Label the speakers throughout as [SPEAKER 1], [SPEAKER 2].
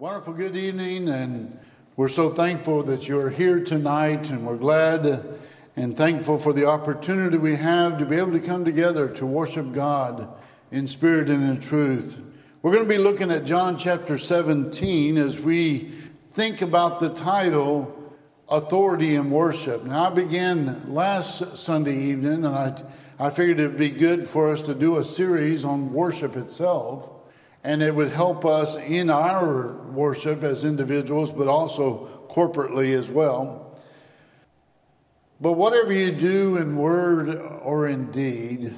[SPEAKER 1] Wonderful good evening, and we're so thankful that you're here tonight, and we're glad and thankful for the opportunity we have to be able to come together to worship God in spirit and in truth. We're going to be looking at John chapter 17 as we think about the title Authority in Worship. Now, I began last Sunday evening, and I, I figured it'd be good for us to do a series on worship itself and it would help us in our worship as individuals, but also corporately as well. But whatever you do in word or in deed,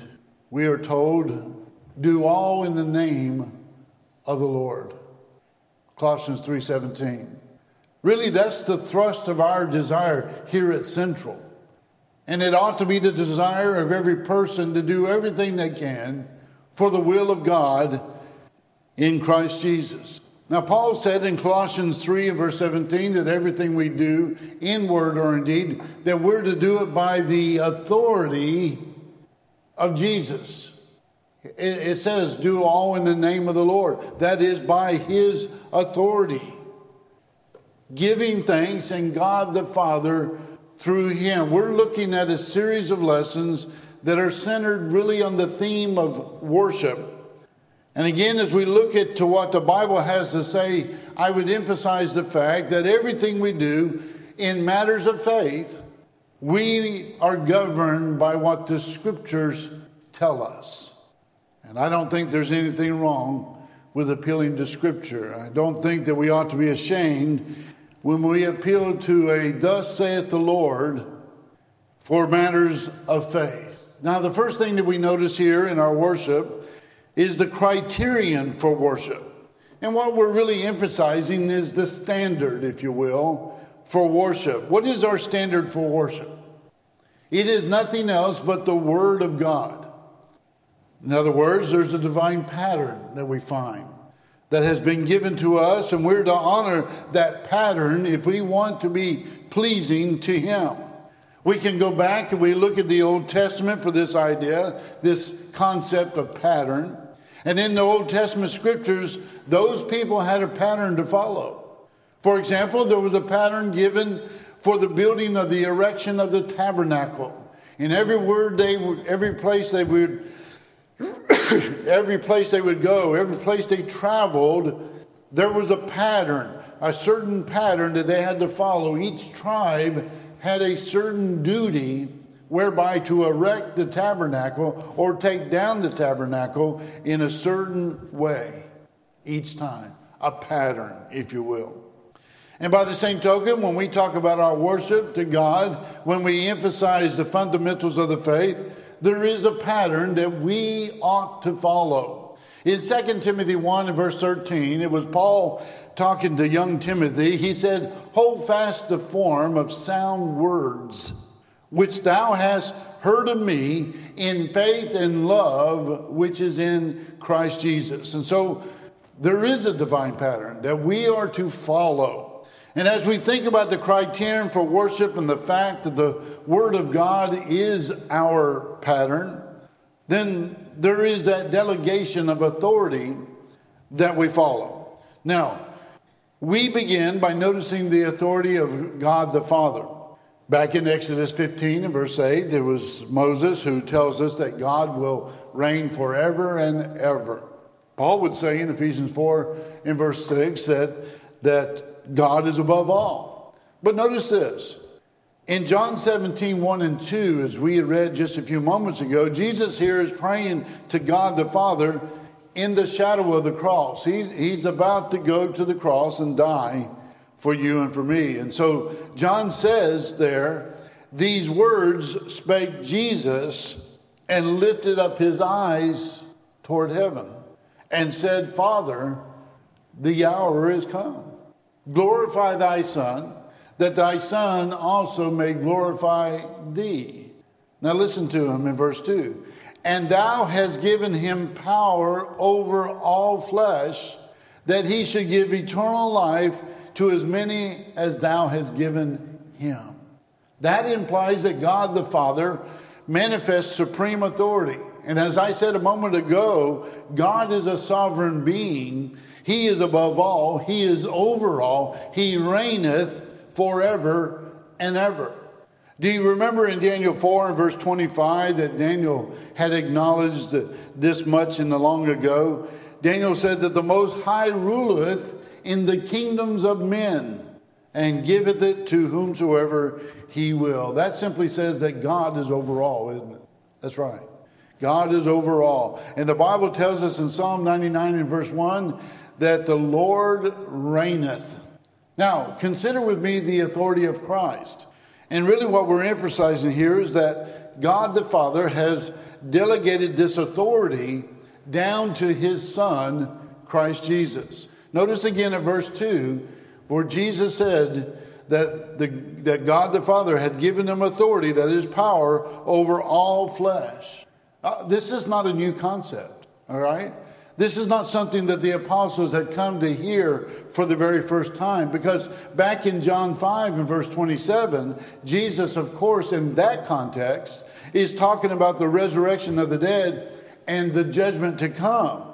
[SPEAKER 1] we are told, do all in the name of the Lord. Colossians 3:17. Really that's the thrust of our desire here at Central. And it ought to be the desire of every person to do everything they can for the will of God in Christ Jesus. Now, Paul said in Colossians 3 and verse 17 that everything we do in word or in deed, that we're to do it by the authority of Jesus. It, says, do all in the name of the Lord. That is by his authority. Giving thanks and God the Father through him. We're looking at a series of lessons that are centered really on the theme of worship and again, as we look at to what the Bible has to say, I would emphasize the fact that everything we do in matters of faith, we are governed by what the scriptures tell us. And I don't think there's anything wrong with appealing to scripture. I don't think that we ought to be ashamed when we appeal to a thus saith the Lord for matters of faith. Now, the first thing that we notice here in our worship is the criterion for worship. And what we're really emphasizing is the standard, if you will, for worship. What is our standard for worship? It is nothing else but the Word of God. In other words, there's a divine pattern that we find that has been given to us, and we're to honor that pattern if we want to be pleasing to Him. We can go back and we look at the Old Testament for this idea, this concept of pattern. And in the Old Testament scriptures, those people had a pattern to follow. For example, there was a pattern given for the building of the erection of the tabernacle. In every word they would, every place they would every place they would go, every place they traveled, there was a pattern, a certain pattern that they had to follow. Each tribe had a certain duty whereby to erect the tabernacle or take down the tabernacle in a certain way each time, a pattern, if you will. And by the same token, when we talk about our worship to God, when we emphasize the fundamentals of the faith, there is a pattern that we ought to follow. In 2 Timothy 1 and verse 13, it was Paul talking to young Timothy. He said, Hold fast the form of sound words which thou hast heard of me in faith and love which is in Christ Jesus. And so there is a divine pattern that we are to follow. And as we think about the criterion for worship and the fact that the Word of God is our pattern, then there is that delegation of authority that we follow. Now, we begin by noticing the authority of God the Father. Back in Exodus 15 and verse 8, there was Moses who tells us that God will reign forever and ever. Paul would say in Ephesians 4 in verse 6 that, that God is above all. But notice this. In John 17, 1 and 2, as we read just a few moments ago, Jesus here is praying to God the Father in the shadow of the cross. He's, he's about to go to the cross and die for you and for me. And so John says there, these words spake Jesus and lifted up his eyes toward heaven and said, Father, the hour is come. Glorify thy Son, that thy Son also may glorify thee. Now listen to him in verse 2. And thou hast given him power over all flesh, that he should give eternal life to as many as thou hast given him. That implies that God the Father manifests supreme authority. And as I said a moment ago, God is a sovereign being. He is above all, He is over all, He reigneth forever and ever. Do you remember in Daniel 4 and verse 25 that Daniel had acknowledged this much in the long ago? Daniel said that the Most High ruleth in the kingdoms of men and giveth it to whomsoever he will. That simply says that God is over all, isn't it? That's right. God is over all. And the Bible tells us in Psalm 99 and verse 1 that the Lord reigneth. Now, consider with me the authority of Christ. And really, what we're emphasizing here is that God the Father has delegated this authority down to his Son, Christ Jesus. Notice again at verse 2 where Jesus said that, the, that God the Father had given him authority, that is power, over all flesh. Uh, this is not a new concept, all right? This is not something that the apostles had come to hear for the very first time because back in John 5 and verse 27, Jesus, of course, in that context, is talking about the resurrection of the dead and the judgment to come.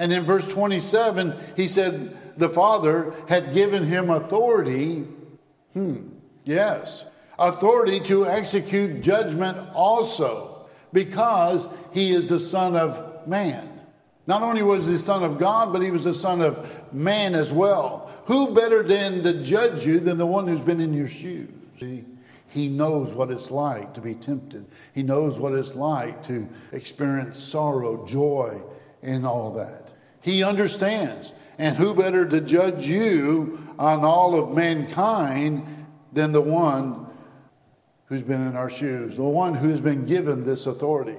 [SPEAKER 1] And in verse 27, he said the Father had given him authority. Hmm, yes, authority to execute judgment also because he is the Son of Man. Not only was he the Son of God, but he was the Son of man as well. Who better than to judge you than the one who's been in your shoes? He knows what it's like to be tempted. He knows what it's like to experience sorrow, joy, and all that. He understands. And who better to judge you on all of mankind than the one who's been in our shoes, the one who's been given this authority?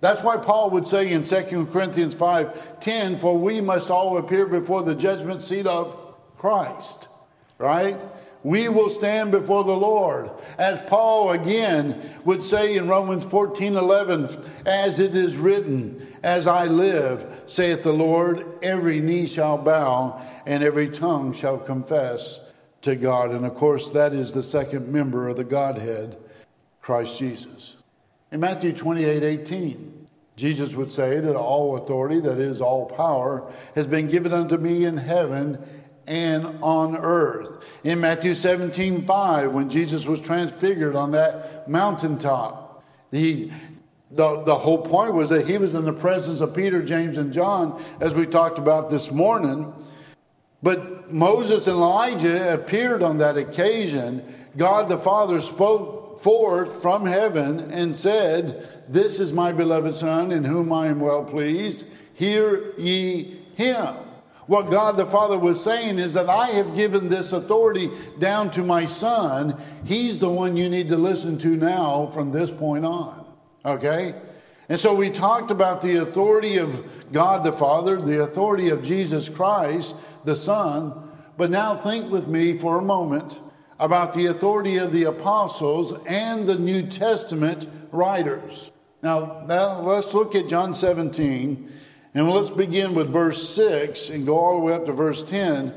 [SPEAKER 1] That's why Paul would say in 2 Corinthians 5 10, for we must all appear before the judgment seat of Christ, right? We will stand before the Lord. As Paul again would say in Romans 14 11, as it is written, as I live, saith the Lord, every knee shall bow and every tongue shall confess to God. And of course, that is the second member of the Godhead, Christ Jesus. In Matthew 28 18, Jesus would say that all authority, that is, all power, has been given unto me in heaven and on earth. In Matthew 17 5, when Jesus was transfigured on that mountaintop, he, the, the whole point was that he was in the presence of Peter, James, and John, as we talked about this morning. But Moses and Elijah appeared on that occasion. God the Father spoke forth from heaven and said, This is my beloved Son, in whom I am well pleased. Hear ye him. What God the Father was saying is that I have given this authority down to my Son. He's the one you need to listen to now from this point on. Okay? And so we talked about the authority of God the Father, the authority of Jesus Christ, the Son. But now think with me for a moment about the authority of the apostles and the New Testament writers. Now, now let's look at John 17 and let's begin with verse 6 and go all the way up to verse 10,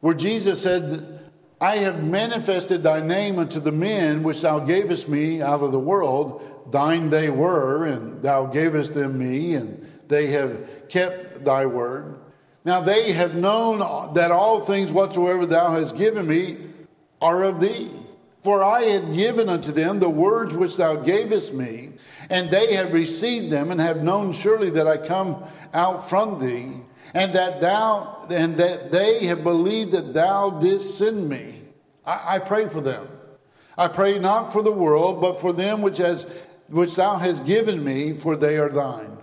[SPEAKER 1] where Jesus said, I have manifested thy name unto the men which thou gavest me out of the world. Thine they were, and thou gavest them me, and they have kept thy word. Now they have known that all things whatsoever thou hast given me are of thee. For I had given unto them the words which thou gavest me, and they have received them, and have known surely that I come out from thee, and that thou and that they have believed that thou didst send me. I, I pray for them. I pray not for the world, but for them which has which thou hast given me, for they are thine.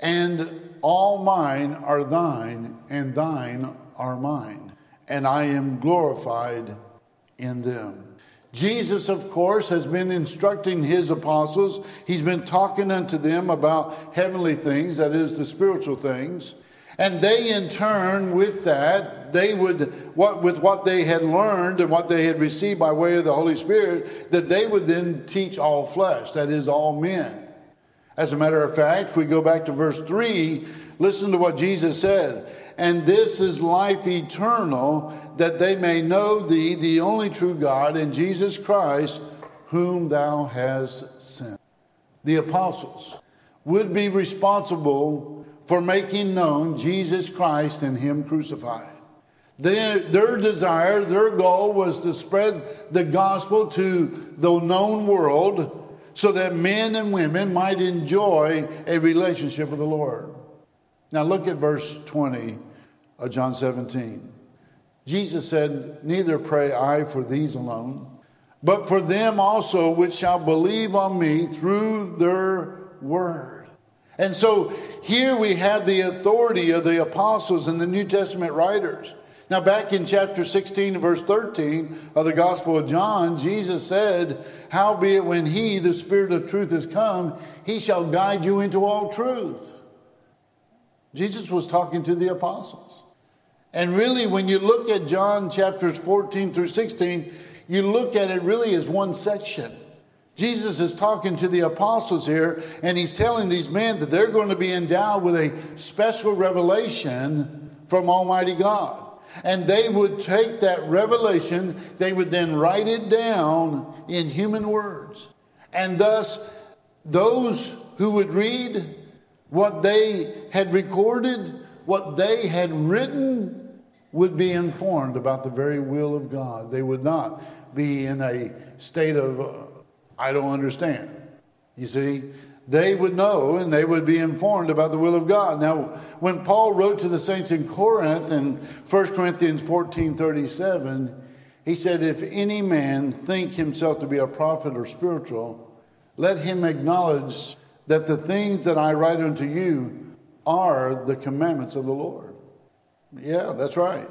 [SPEAKER 1] And all mine are thine, and thine are mine, and I am glorified in them. Jesus, of course, has been instructing his apostles. He's been talking unto them about heavenly things, that is, the spiritual things. And they, in turn, with that, they would, what, with what they had learned and what they had received by way of the Holy Spirit, that they would then teach all flesh, that is, all men. As a matter of fact, if we go back to verse 3, listen to what Jesus said. And this is life eternal, that they may know thee, the only true God, and Jesus Christ, whom thou hast sent. The apostles would be responsible for making known Jesus Christ and Him crucified. Their, their desire, their goal was to spread the gospel to the known world so that men and women might enjoy a relationship with the Lord. Now look at verse 20 of John 17. Jesus said, Neither pray I for these alone, but for them also which shall believe on me through their word. And so here we have the authority of the apostles and the New Testament writers. Now, back in chapter 16, verse 13 of the Gospel of John, Jesus said, Howbeit, when He, the Spirit of truth, is come, He shall guide you into all truth. Jesus was talking to the apostles. And really, when you look at John chapters 14 through 16, you look at it really as one section. Jesus is talking to the apostles here, and he's telling these men that they're going to be endowed with a special revelation from Almighty God. And they would take that revelation, they would then write it down in human words. And thus, those who would read what they had recorded, what they had written, would be informed about the very will of God. They would not be in a state of, uh, I don't understand. You see, they would know and they would be informed about the will of God. Now, when Paul wrote to the saints in Corinth in 1 Corinthians 14 37, he said, If any man think himself to be a prophet or spiritual, let him acknowledge that the things that I write unto you are the commandments of the Lord. Yeah, that's right.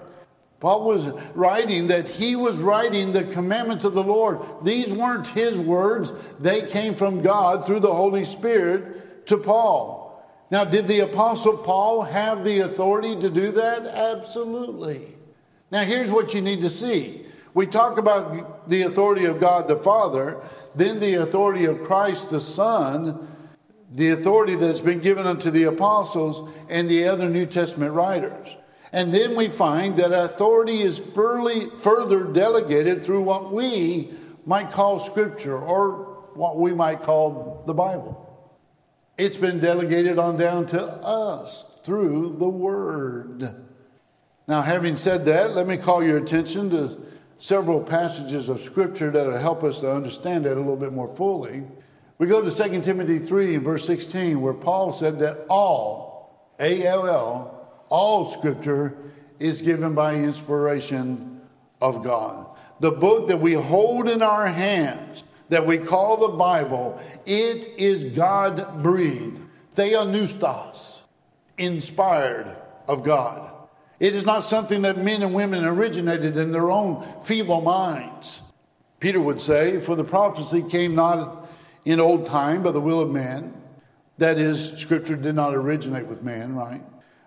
[SPEAKER 1] Paul was writing that he was writing the commandments of the Lord. These weren't his words, they came from God through the Holy Spirit to Paul. Now, did the Apostle Paul have the authority to do that? Absolutely. Now, here's what you need to see. We talk about the authority of God the Father, then the authority of Christ the Son, the authority that's been given unto the apostles and the other New Testament writers. And then we find that authority is further delegated through what we might call Scripture or what we might call the Bible. It's been delegated on down to us through the Word. Now, having said that, let me call your attention to several passages of Scripture that will help us to understand that a little bit more fully. We go to 2 Timothy 3, verse 16, where Paul said that all, A L L, all scripture is given by inspiration of God. The book that we hold in our hands, that we call the Bible, it is God breathed, theopneustos, inspired of God. It is not something that men and women originated in their own feeble minds. Peter would say, For the prophecy came not in old time by the will of man. That is, scripture did not originate with man, right?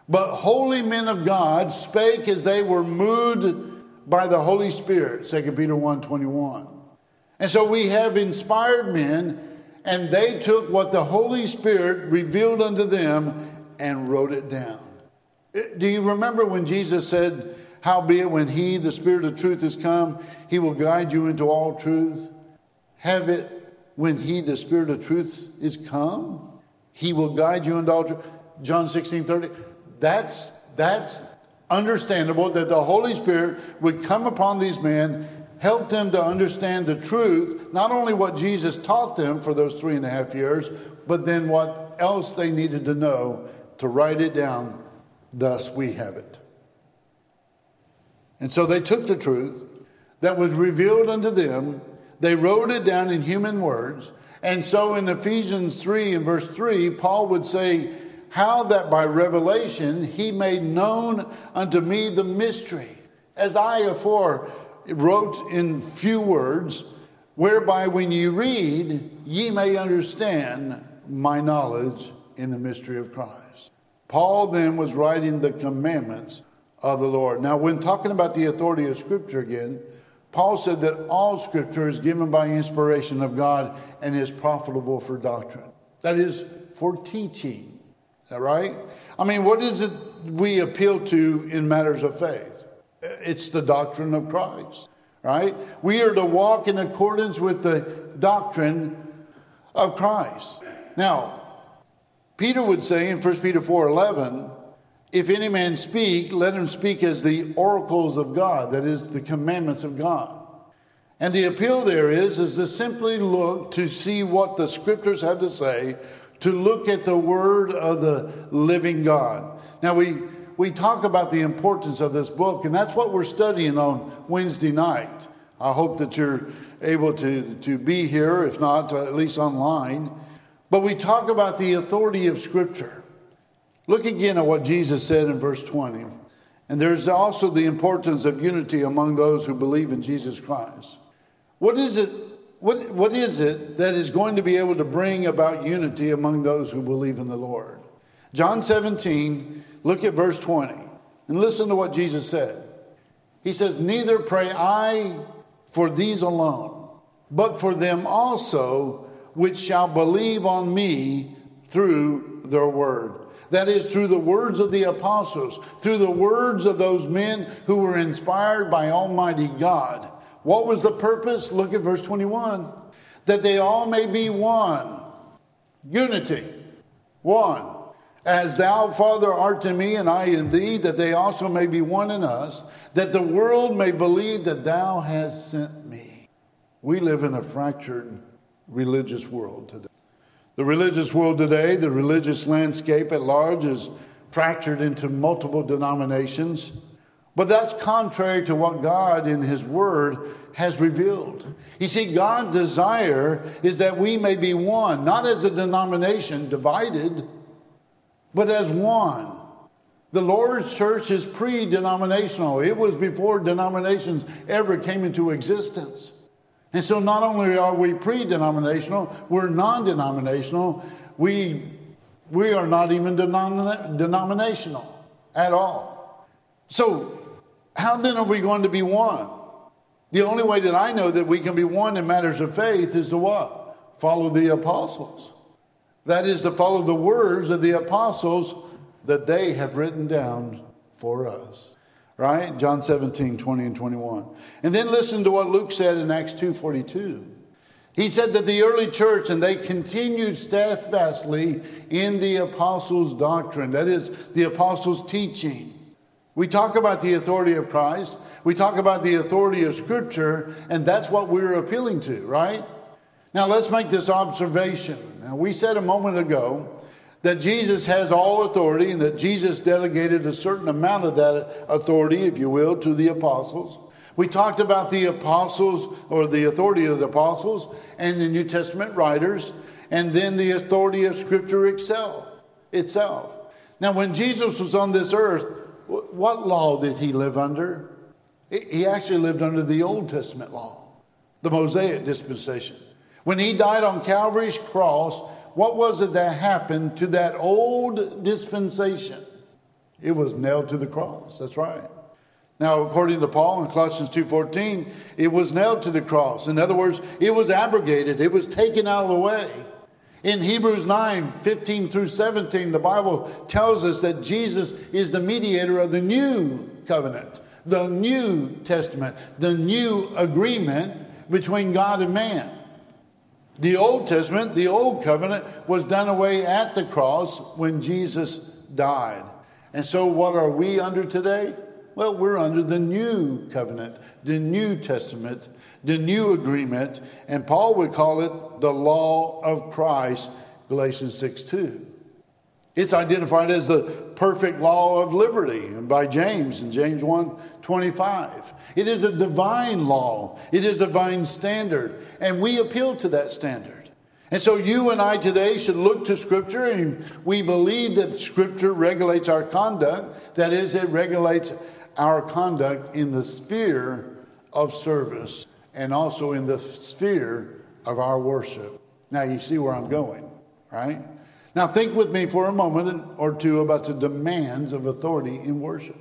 [SPEAKER 1] But holy men of God spake as they were moved by the Holy Spirit, 2 Peter 1 21. And so we have inspired men, and they took what the Holy Spirit revealed unto them and wrote it down. Eh, do you remember when Jesus said, Howbeit, when He, the Spirit of truth, is come, He will guide you into all truth? Have it when He, the Spirit of truth, is come? He will guide you into all truth. John 16 30. That's, that's understandable that the Holy Spirit would come upon these men, help them to understand the truth, not only what Jesus taught them for those three and a half years, but then what else they needed to know to write it down. Thus, we have it. And so they took the truth that was revealed unto them, they wrote it down in human words. And so in Ephesians 3 and verse 3, Paul would say, how that by revelation he made known unto me the mystery, as I afore wrote in few words, whereby when ye read, ye may understand my knowledge in the mystery of Christ. Paul then was writing the commandments of the Lord. Now, when talking about the authority of Scripture again, Paul said that all Scripture is given by inspiration of God and is profitable for doctrine. That is, for teaching right? I mean, what is it we appeal to in matters of faith? It's the doctrine of Christ, right? We are to walk in accordance with the doctrine of Christ. Now, Peter would say in 1 Peter 4:11, if any man speak, let him speak as the oracles of God, that is the commandments of God. And the appeal there is is to simply look to see what the scriptures have to say, to look at the word of the living God. Now we we talk about the importance of this book, and that's what we're studying on Wednesday night. I hope that you're able to, to be here, if not, uh, at least online. But we talk about the authority of Scripture. Look again at what Jesus said in verse 20. And there's also the importance of unity among those who believe in Jesus Christ. What is it? What, what is it that is going to be able to bring about unity among those who believe in the Lord? John 17, look at verse 20, and listen to what Jesus said. He says, Neither pray I for these alone, but for them also which shall believe on me through their word. That is, through the words of the apostles, through the words of those men who were inspired by Almighty God. What was the purpose? Look at verse 21 that they all may be one. Unity. One. As thou, Father, art in me, and I in thee, that they also may be one in us, that the world may believe that thou hast sent me. We live in a fractured religious world today. The religious world today, the religious landscape at large, is fractured into multiple denominations. But that's contrary to what God in His Word has revealed. You see, God's desire is that we may be one, not as a denomination divided, but as one. The Lord's church is pre denominational, it was before denominations ever came into existence. And so not only are we pre denominational, we're non denominational. We, we are not even denom- denominational at all. So, how then are we going to be one? The only way that I know that we can be one in matters of faith is to what? Follow the apostles. That is to follow the words of the apostles that they have written down for us right? John 17, 20 and 21. And then listen to what Luke said in Acts 2.42. He said that the early church, and they continued steadfastly in the apostles' doctrine, that is, the apostles' teaching. We talk about the authority of Christ, we talk about the authority of Scripture, and that's what we're appealing to, right? Now let's make this observation. Now, we said a moment ago that Jesus has all authority and that Jesus delegated a certain amount of that authority, if you will, to the apostles. We talked about the apostles or the authority of the apostles and the New Testament writers, and then the authority of Scripture itself. itself. Now, when Jesus was on this earth, what law did he live under? He actually lived under the Old Testament law, the Mosaic dispensation. When he died on Calvary's cross, what was it that happened to that old dispensation? It was nailed to the cross. That's right. Now, according to Paul in Colossians 2:14, it was nailed to the cross. In other words, it was abrogated. It was taken out of the way. In Hebrews 9, 15 through 17, the Bible tells us that Jesus is the mediator of the new covenant, the new testament, the new agreement between God and man. The Old Testament, the Old Covenant, was done away at the cross when Jesus died. And so, what are we under today? Well, we're under the new covenant, the New Testament, the new agreement, and Paul would call it the law of Christ, Galatians 6 2. It's identified as the perfect law of liberty by James in James 1 25. It is a divine law, it is a divine standard, and we appeal to that standard. And so you and I today should look to Scripture, and we believe that Scripture regulates our conduct. That is, it regulates our conduct in the sphere of service and also in the sphere of our worship. Now, you see where I'm going, right? Now, think with me for a moment or two about the demands of authority in worship.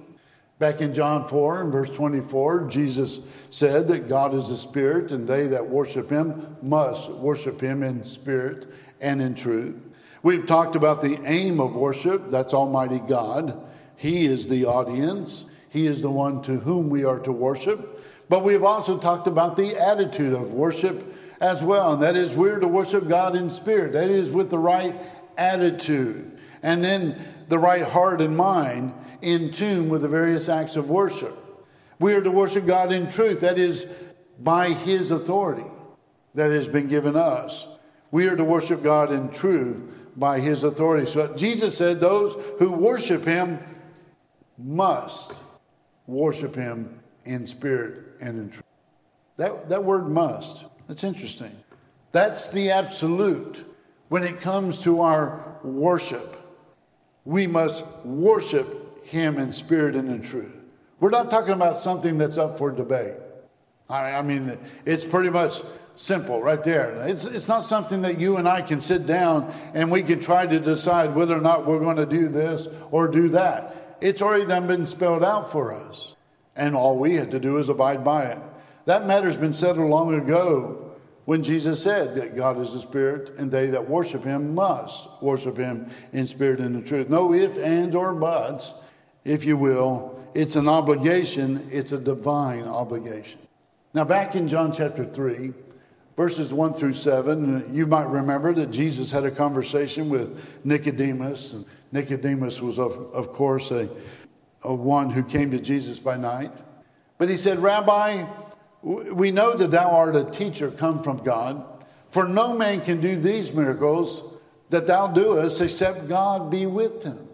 [SPEAKER 1] Back in John 4 and verse 24, Jesus said that God is a spirit, and they that worship him must worship him in spirit and in truth. We've talked about the aim of worship that's Almighty God. He is the audience, He is the one to whom we are to worship. But we've also talked about the attitude of worship as well, and that is we're to worship God in spirit. That is with the right attitude, and then the right heart and mind in tune with the various acts of worship. We are to worship God in truth, that is, by His authority that has been given us. We are to worship God in truth by His authority. So Jesus said, Those who worship Him must worship Him in spirit and in truth. That, that word must, that's interesting. That's the absolute. When it comes to our worship, we must worship Him in spirit and in truth. We're not talking about something that's up for debate. I, mean, it's pretty much simple right there. It's, it's not something that you and I can sit down and we can try to decide whether or not we're going to do this or do that. It's already done been spelled out for us. And all we had to do is abide by it. That matter's been settled long ago when Jesus said that God is a spirit and they that worship him must worship him in spirit and in truth. No ifs, ands, or buts, if you will. It's an obligation, it's a divine obligation. Now, back in John chapter 3, verses 1 through 7, you might remember that Jesus had a conversation with Nicodemus. And Nicodemus was, of, of course, a, a one who came to Jesus by night. But he said, Rabbi, we know that thou art a teacher come from God, for no man can do these miracles that thou doest except God be with them.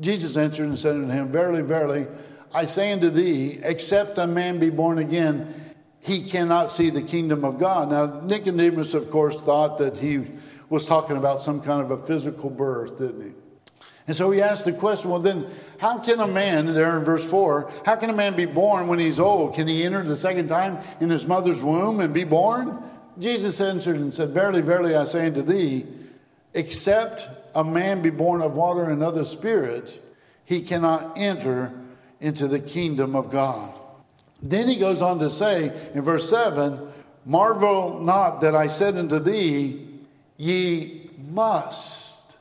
[SPEAKER 1] Jesus answered and said unto him, Verily, verily, I say unto thee, except a man be born again, he cannot see the kingdom of God. Now, Nicodemus, of course, thought that he was talking about some kind of a physical birth, didn't he? And so he asked the question well, then, how can a man, there in verse 4, how can a man be born when he's old? Can he enter the second time in his mother's womb and be born? Jesus answered and said, Verily, verily, I say unto thee, except a man be born of water and other spirit, he cannot enter into the kingdom of God. Then he goes on to say in verse 7 Marvel not that I said unto thee, Ye must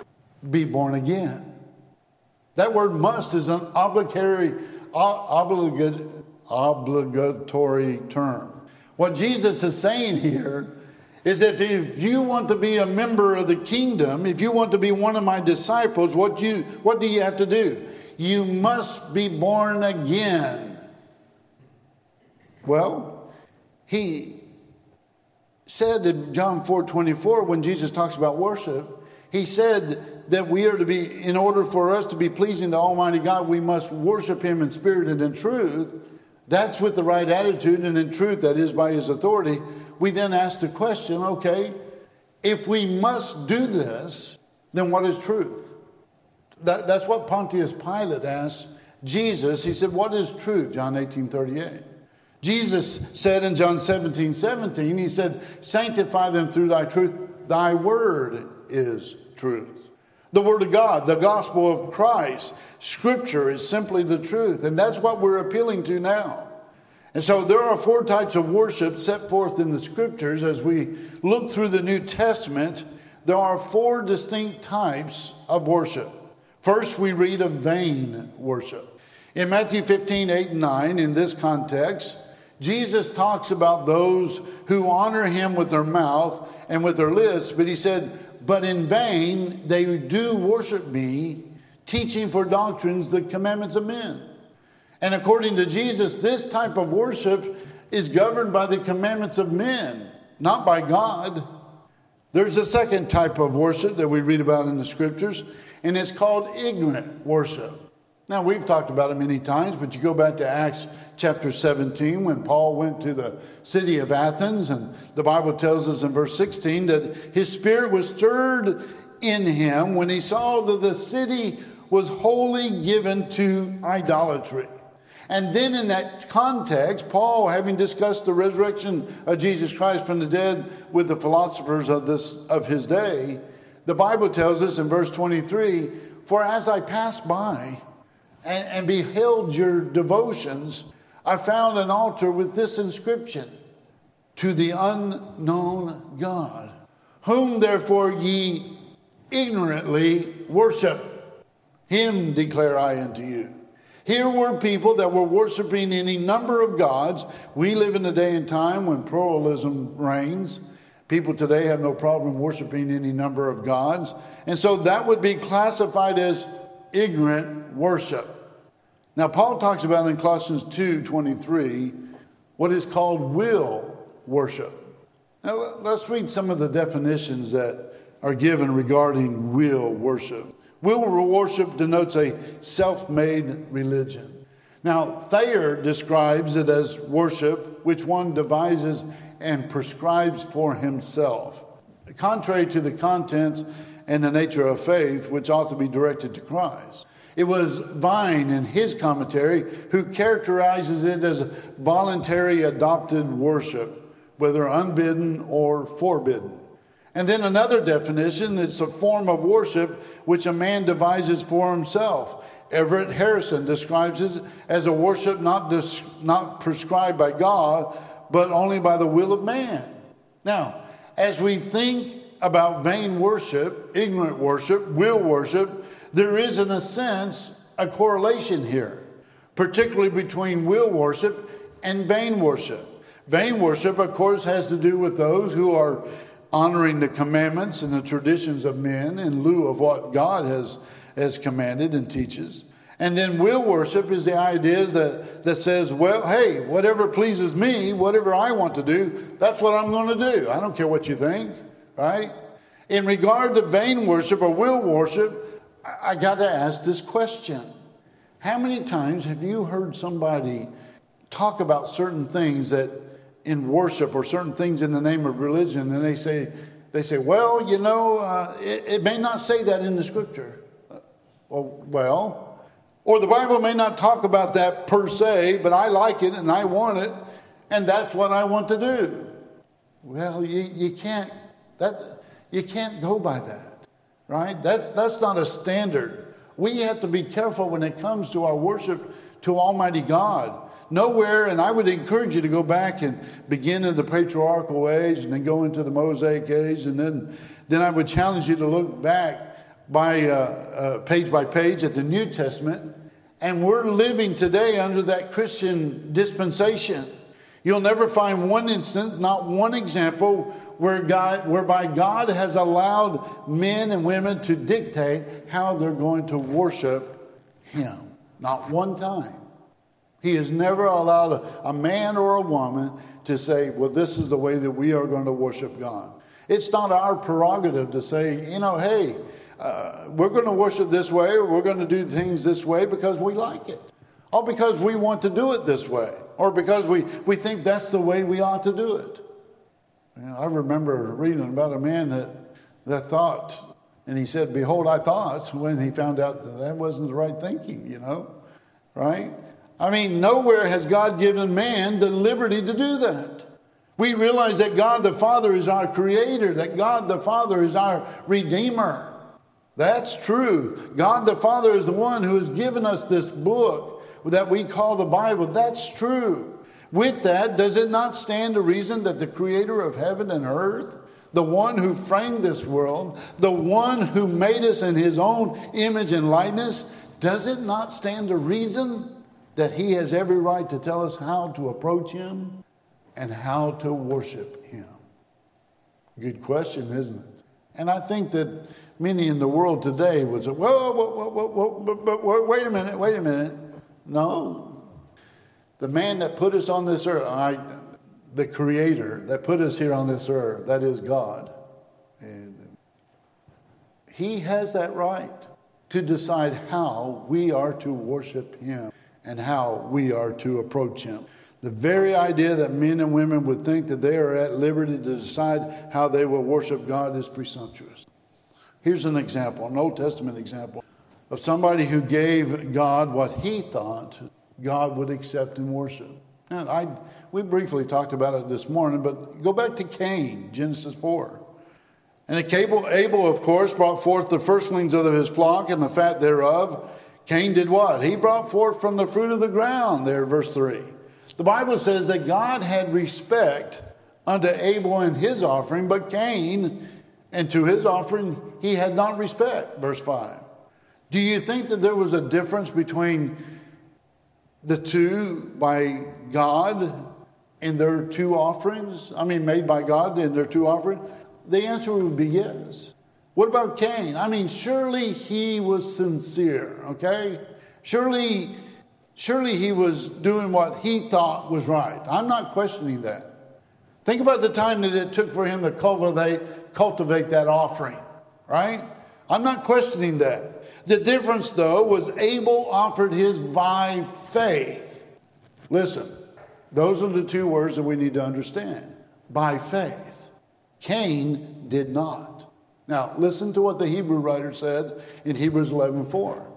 [SPEAKER 1] be born again. That word must is an obligatory, obligatory term. What Jesus is saying here is that if you want to be a member of the kingdom, if you want to be one of my disciples, what, you, what do you have to do? You must be born again. Well, he said in John 4 24, when Jesus talks about worship, he said that we are to be, in order for us to be pleasing to Almighty God, we must worship Him in spirit and in truth. That's with the right attitude and in truth, that is by His authority we then ask the question okay, if we must do this, then what is truth? That, that's what Pontius Pilate asked Jesus. He said, What is truth? John 18 38. Jesus said in John 17 17, He said, Sanctify them through thy truth. Thy word is truth. The word of God, the gospel of Christ, scripture is simply the truth. And that's what we're appealing to now. And so there are four types of worship set forth in the scriptures. As we look through the New Testament, there are four distinct types of worship. First, we read of vain worship. In Matthew 15, 8, and 9, in this context, Jesus talks about those who honor him with their mouth and with their lips, but he said, But in vain they do worship me, teaching for doctrines the commandments of men. And according to Jesus, this type of worship is governed by the commandments of men, not by God. There's a second type of worship that we read about in the scriptures, and it's called ignorant worship. Now, we've talked about it many times, but you go back to Acts chapter 17 when Paul went to the city of Athens, and the Bible tells us in verse 16 that his spirit was stirred in him when he saw that the city was wholly given to idolatry. And then, in that context, Paul, having discussed the resurrection of Jesus Christ from the dead with the philosophers of, this, of his day, the Bible tells us in verse 23 For as I passed by and, and beheld your devotions, I found an altar with this inscription To the unknown God, whom therefore ye ignorantly worship. Him declare I unto you. Here were people that were worshiping any number of gods. We live in a day and time when pluralism reigns. People today have no problem worshiping any number of gods. And so that would be classified as ignorant worship. Now, Paul talks about in Colossians 2 23 what is called will worship. Now, let's read some of the definitions that are given regarding will worship. Will worship denotes a self made religion. Now, Thayer describes it as worship which one devises and prescribes for himself, contrary to the contents and the nature of faith, which ought to be directed to Christ. It was Vine in his commentary who characterizes it as voluntary adopted worship, whether unbidden or forbidden. And then another definition it's a form of worship which a man devises for himself. Everett Harrison describes it as a worship not, dis, not prescribed by God, but only by the will of man. Now, as we think about vain worship, ignorant worship, will worship, there is, in a sense, a correlation here, particularly between will worship and vain worship. Vain worship, of course, has to do with those who are honoring the commandments and the traditions of men in lieu of what God has, has commanded and teaches. And then will worship is the idea that, that says, well, hey, whatever pleases me, whatever I want to do, that's what I'm going to do. I don't care what you think, right? In regard to vain worship or will worship, I got to ask this question. How many times have you heard somebody talk about certain things that in worship or certain things in the name of religion and they say they say well you know uh, it, it, may not say that in the scripture uh, well, well or the bible may not talk about that per se but i like it and i want it and that's what i want to do well you, you can't that you can't go by that right? That's, that's not a standard. We have to be careful when it comes to our worship to Almighty God. Nowhere, and I would encourage you to go back and begin in the patriarchal age and then go into the Mosaic age, and then, then I would challenge you to look back by uh, uh, page by page at the New Testament. And we're living today under that Christian dispensation. You'll never find one instance, not one example, where God, whereby God has allowed men and women to dictate how they're going to worship Him. Not one time. He has never allowed a, a man or a woman to say, well, this is the way that we are going to worship God. It's not our prerogative to say, you know, hey, uh, we're going to worship this way or we're going to do things this way because we like it. Or because we want to do it this way. Or because we, we think that's the way we ought to do it. You know, I remember reading about a man that, that thought, and he said, Behold, I thought, when he found out that that wasn't the right thinking, you know, right? I mean, nowhere has God given man the liberty to do that. We realize that God the Father is our creator, that God the Father is our redeemer. That's true. God the Father is the one who has given us this book that we call the Bible. That's true. With that, does it not stand to reason that the creator of heaven and earth, the one who framed this world, the one who made us in his own image and likeness, does it not stand to reason that he has every right to tell us how to approach him and how to worship him? Good question, isn't it? And I think that many in the world today would say, whoa, whoa, whoa, whoa, wait a minute, wait a minute. No, the man that put us on this earth, I, the creator that put us here on this earth, that is God. And he has that right to decide how we are to worship him and how we are to approach him. The very idea that men and women would think that they are at liberty to decide how they will worship God is presumptuous. Here's an example, an Old Testament example of somebody who gave God what he thought God would accept and worship. And I, we briefly talked about it this morning, but go back to Cain, Genesis 4. And Abel, Abel, of course, brought forth the firstlings of his flock and the fat thereof. Cain did what? He brought forth from the fruit of the ground, there, verse 3. The Bible says that God had respect unto Abel and his offering, but Cain and to his offering he had not respect, verse 5. Do you think that there was a difference between the two by God in their two offerings? I mean, made by God in their two offerings? The answer would be yes. What about Cain? I mean, surely he was sincere, okay? Surely, surely he was doing what he thought was right. I'm not questioning that. Think about the time that it took for him to cultivate, cultivate that offering, right? I'm not questioning that. The difference, though, was Abel offered his by faith. Listen, those are the two words that we need to understand. By faith. Cain did not. Now, listen to what the Hebrew writer said in Hebrews 11:4.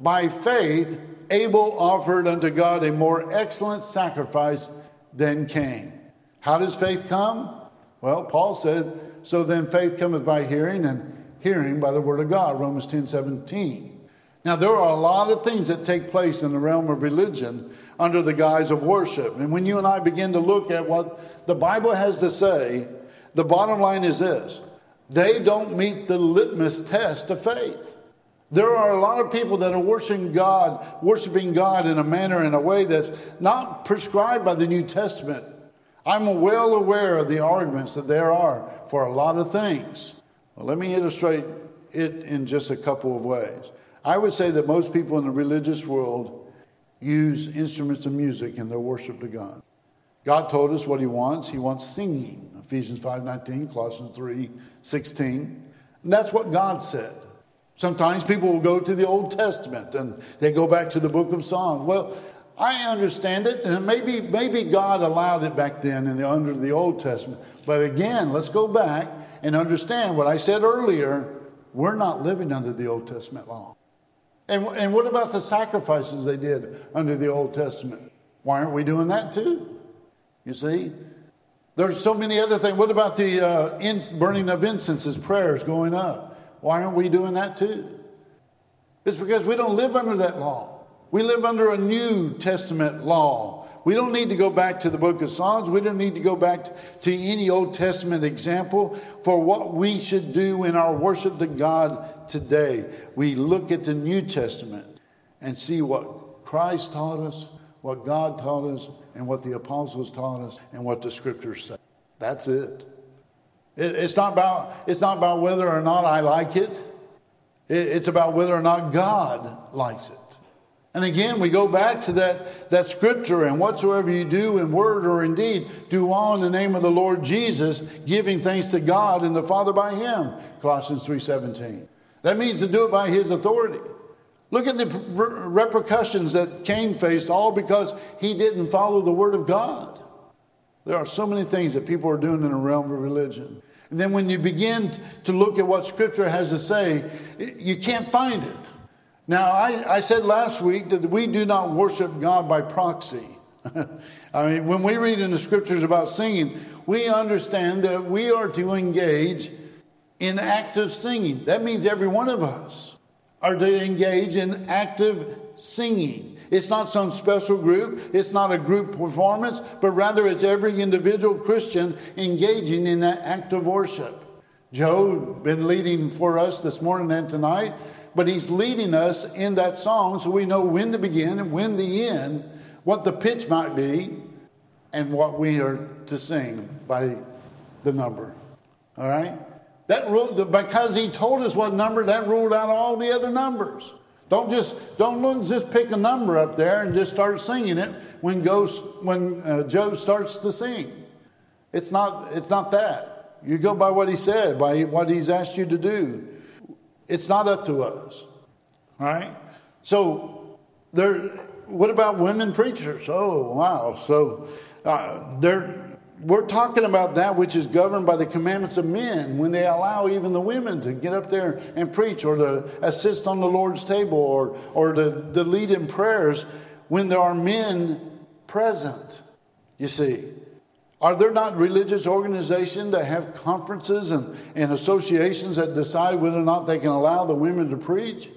[SPEAKER 1] By faith, Abel offered unto God a more excellent sacrifice than Cain. How does faith come? Well, Paul said, So then faith cometh by hearing, and hearing by the word of God, Romans 10 17. Now, there are a lot of things that take place in the realm of religion under the guise of worship. And when you and I begin to look at what the Bible has to say, the bottom line is this they don't meet the litmus test of faith. There are a lot of people that are worshiping God, worshiping God in a manner, in a way that's not prescribed by the New Testament. I'm well aware of the arguments that there are for a lot of things. Well, let me illustrate it in just a couple of ways. I would say that most people in the religious world use instruments of music in their worship to God. God told us what he wants. He wants singing. Ephesians 5:19, Colossians 3:16. And that's what God said. Sometimes people will go to the Old Testament and they go back to the book of Psalms. Well, I understand it, and maybe maybe God allowed it back then in the, under the Old Testament. But again, let's go back and understand what I said earlier. We're not living under the Old Testament law. And, and what about the sacrifices they did under the Old Testament? Why aren't we doing that too? You see? There's so many other things. What about the uh, in, burning of incenses, prayers going up? Why aren't we doing that too? It's because we don't live under that law. We live under a New Testament law. We don't need to go back to the book of Psalms. We don't need to go back to any Old Testament example for what we should do in our worship to God today. We look at the New Testament and see what Christ taught us, what God taught us, and what the apostles taught us, and what the scriptures say. That's it. It's not about, it's not about whether or not I like it. It's about whether or not God likes it. And again, we go back to that, that scripture, and whatsoever you do in word or in deed, do all in the name of the Lord Jesus, giving thanks to God and the Father by him. Colossians 3.17. That means to do it by his authority. Look at the repercussions that Cain faced, all because he didn't follow the word of God. There are so many things that people are doing in the realm of religion. And then when you begin to look at what scripture has to say, you can't find it. Now, I, I said last week that we do not worship God by proxy. I mean, when we read in the scriptures about singing, we understand that we are to engage in active singing. That means every one of us are to engage in active singing. It's not some special group, it's not a group performance, but rather it's every individual Christian engaging in that act of worship. Joe been leading for us this morning and tonight but he's leading us in that song so we know when to begin and when to end, what the pitch might be, and what we are to sing by the number. All right? That ruled because he told us what number, that ruled out all the other numbers. Don't just don't just pick a number up there and just start singing it when goes when uh, Joe starts to sing. It's not it's not that. You go by what he said, by what he's asked you to do. It's not up to us. Right? So, there, what about women preachers? Oh, wow. So, uh, we're talking about that which is governed by the commandments of men when they allow even the women to get up there and preach or to assist on the Lord's table or, or to, to lead in prayers when there are men present, you see. Are there not religious organizations that have conferences and, and associations that decide whether or not they can allow the women to preach?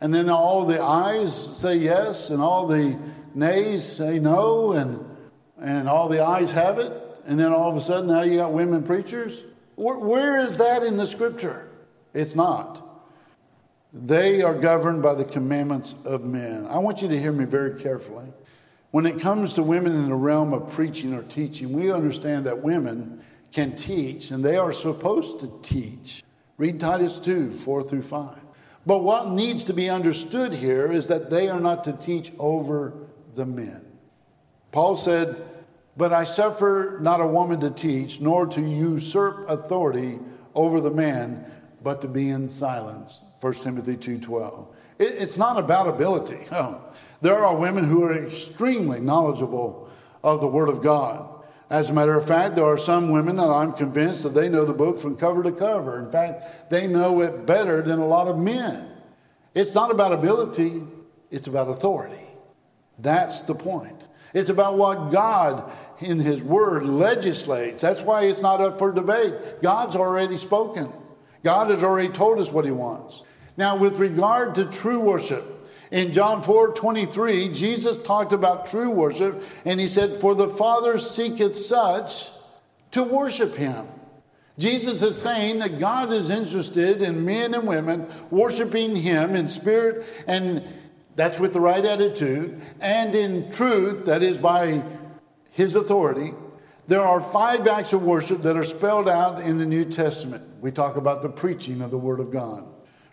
[SPEAKER 1] And then all the ayes say yes, and all the nays say no, and, and all the ayes have it. And then all of a sudden, now you got women preachers? where, where is that in the scripture? It's not. They are governed by the commandments of men. I want you to hear me very carefully. When it comes to women in the realm of preaching or teaching, we understand that women can teach and they are supposed to teach. Read Titus 2 4 through 5. But what needs to be understood here is that they are not to teach over the men. Paul said, But I suffer not a woman to teach, nor to usurp authority over the man, but to be in silence. 1 Timothy 2.12. It's not about ability. Oh, there are women who are extremely knowledgeable of the Word of God. As a matter of fact, there are some women that I'm convinced that they know the book from cover to cover. In fact, they know it better than a lot of men. It's not about ability, it's about authority. That's the point. It's about what God in His Word legislates. That's why it's not up for debate. God's already spoken, God has already told us what He wants. Now, with regard to true worship, in John 4 23, Jesus talked about true worship, and he said, For the Father seeketh such to worship him. Jesus is saying that God is interested in men and women worshiping him in spirit, and that's with the right attitude, and in truth, that is by his authority. There are five acts of worship that are spelled out in the New Testament. We talk about the preaching of the Word of God,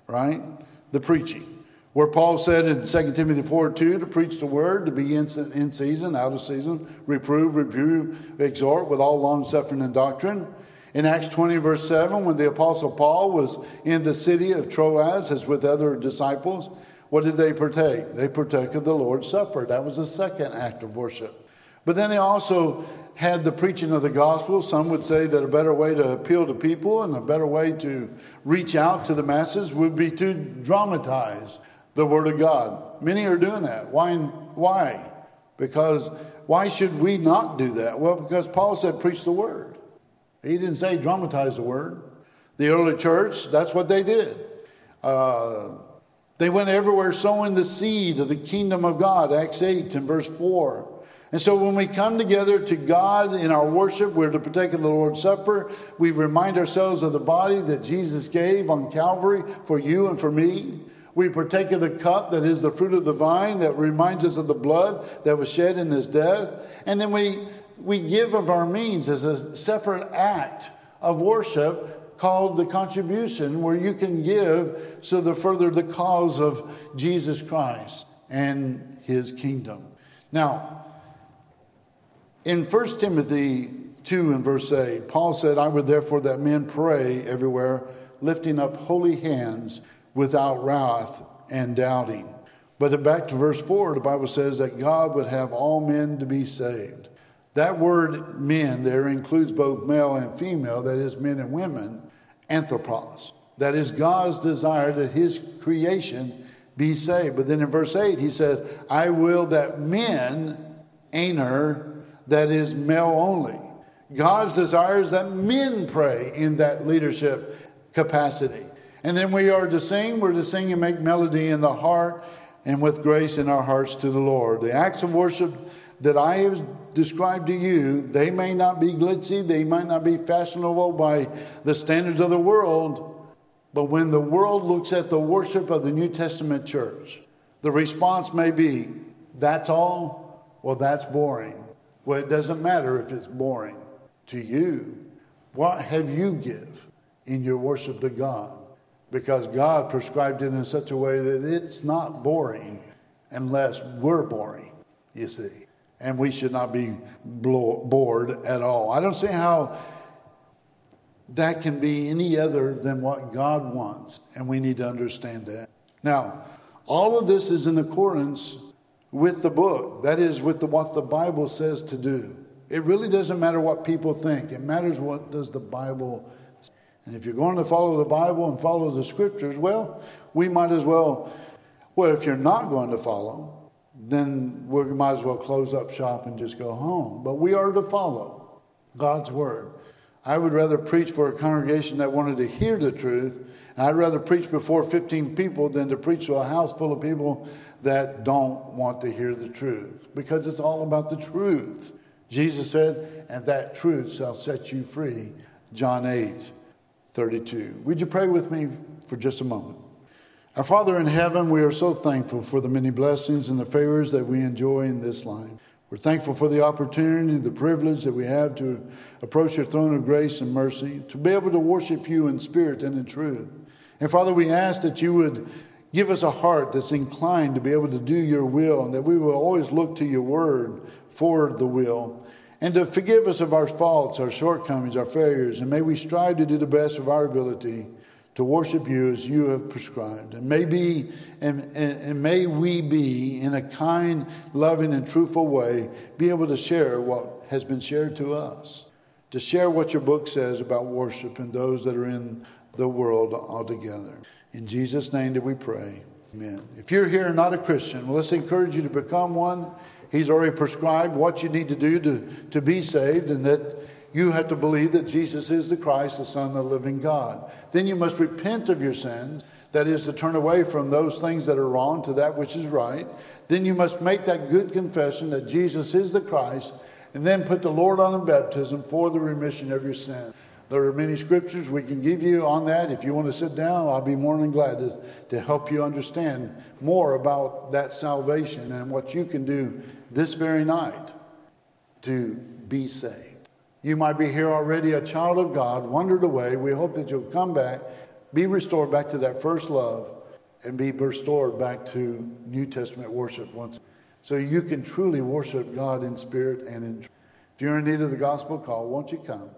[SPEAKER 1] right? The preaching. Where Paul said in 2 Timothy 4 2 to preach the word, to be in, in season, out of season, reprove, rebuke, exhort with all long suffering and doctrine. In Acts 20, verse 7, when the Apostle Paul was in the city of Troas as with other disciples, what did they partake? They partook of the Lord's Supper. That was the second act of worship. But then they also had the preaching of the gospel. Some would say that a better way to appeal to people and a better way to reach out to the masses would be to dramatize the Word of God. Many are doing that. Why? Why? Because why should we not do that? Well, because Paul said, preach the Word. He didn't say dramatize the Word. The early church, that's what they did. Uh, they went everywhere sowing the seed of the kingdom of God, Acts 8 and verse 4. And so when we come together to God in our worship, we're to partake of the Lord's Supper. We remind ourselves of the body that Jesus gave on Calvary for you and for me. We partake of the cup that is the fruit of the vine that reminds us of the blood that was shed in his death. And then we, we give of our means as a separate act of worship called the contribution, where you can give so to further the cause of Jesus Christ and his kingdom. Now, in 1 Timothy 2 and verse 8, Paul said, I would therefore that men pray everywhere, lifting up holy hands without wrath and doubting. But back to verse 4, the Bible says that God would have all men to be saved. That word men there includes both male and female, that is, men and women, anthropos. That is God's desire that his creation be saved. But then in verse 8, he said, I will that men, aner, that is male only. God's desire is that men pray in that leadership capacity. And then we are to sing. We're to sing and make melody in the heart and with grace in our hearts to the Lord. The acts of worship that I have described to you, they may not be glitzy, they might not be fashionable by the standards of the world, but when the world looks at the worship of the New Testament church, the response may be, that's all? Well, that's boring. Well, it doesn't matter if it's boring to you. What have you give in your worship to God? because God prescribed it in such a way that it's not boring unless we're boring, you see. And we should not be bored at all. I don't see how that can be any other than what God wants, and we need to understand that. Now, all of this is in accordance with the book, that is, with the, what the Bible says to do. It really doesn't matter what people think, it matters what does the Bible and if you're going to follow the Bible and follow the scriptures, well, we might as well, well, if you're not going to follow, then we might as well close up shop and just go home. But we are to follow God's word. I would rather preach for a congregation that wanted to hear the truth, I'd rather preach before 15 people than to preach to a house full of people that don't want to hear the truth, because it's all about the truth. Jesus said, and that truth shall set you free. John 8. 32. Would you pray with me for just a moment? Our Father in heaven, we are so thankful for the many blessings and the favors that we enjoy in this life. We're thankful for the opportunity, the privilege that we have to approach your throne of grace and mercy, to be able to worship you in spirit and in truth. And Father, we ask that you would give us a heart that's inclined to be able to do your will, and that we will always look to your word for the will, and to forgive us of our faults, our shortcomings, our failures, and may we strive to do the best of our ability to worship you as you have prescribed. And may, be, and, and, and, may we be, in a kind, loving, and truthful way, be able to share what has been shared to us, to share what your book says about worship and those that are in the world altogether. In Jesus' name do we pray. Amen. If you're here and not a Christian, well, let's encourage you to become one. He's already prescribed what you need to do to, to be saved, and that you have to believe that Jesus is the Christ, the Son of the living God. Then you must repent of your sins. That is to turn away from those things that are wrong to that which is right. Then you must make that good confession that Jesus is the Christ, and then put the Lord on in baptism for the remission of your sin. There are many scriptures we can give you on that. If you want to sit down, I'll be more than glad to, to help you understand more about that salvation and what you can do this very night to be saved. You might be here already, a child of God, wandered away. We hope that you'll come back, be restored back to that first love, and be restored back to New Testament worship once. So you can truly worship God in spirit and in truth. If you're in need of the gospel call, won't you come?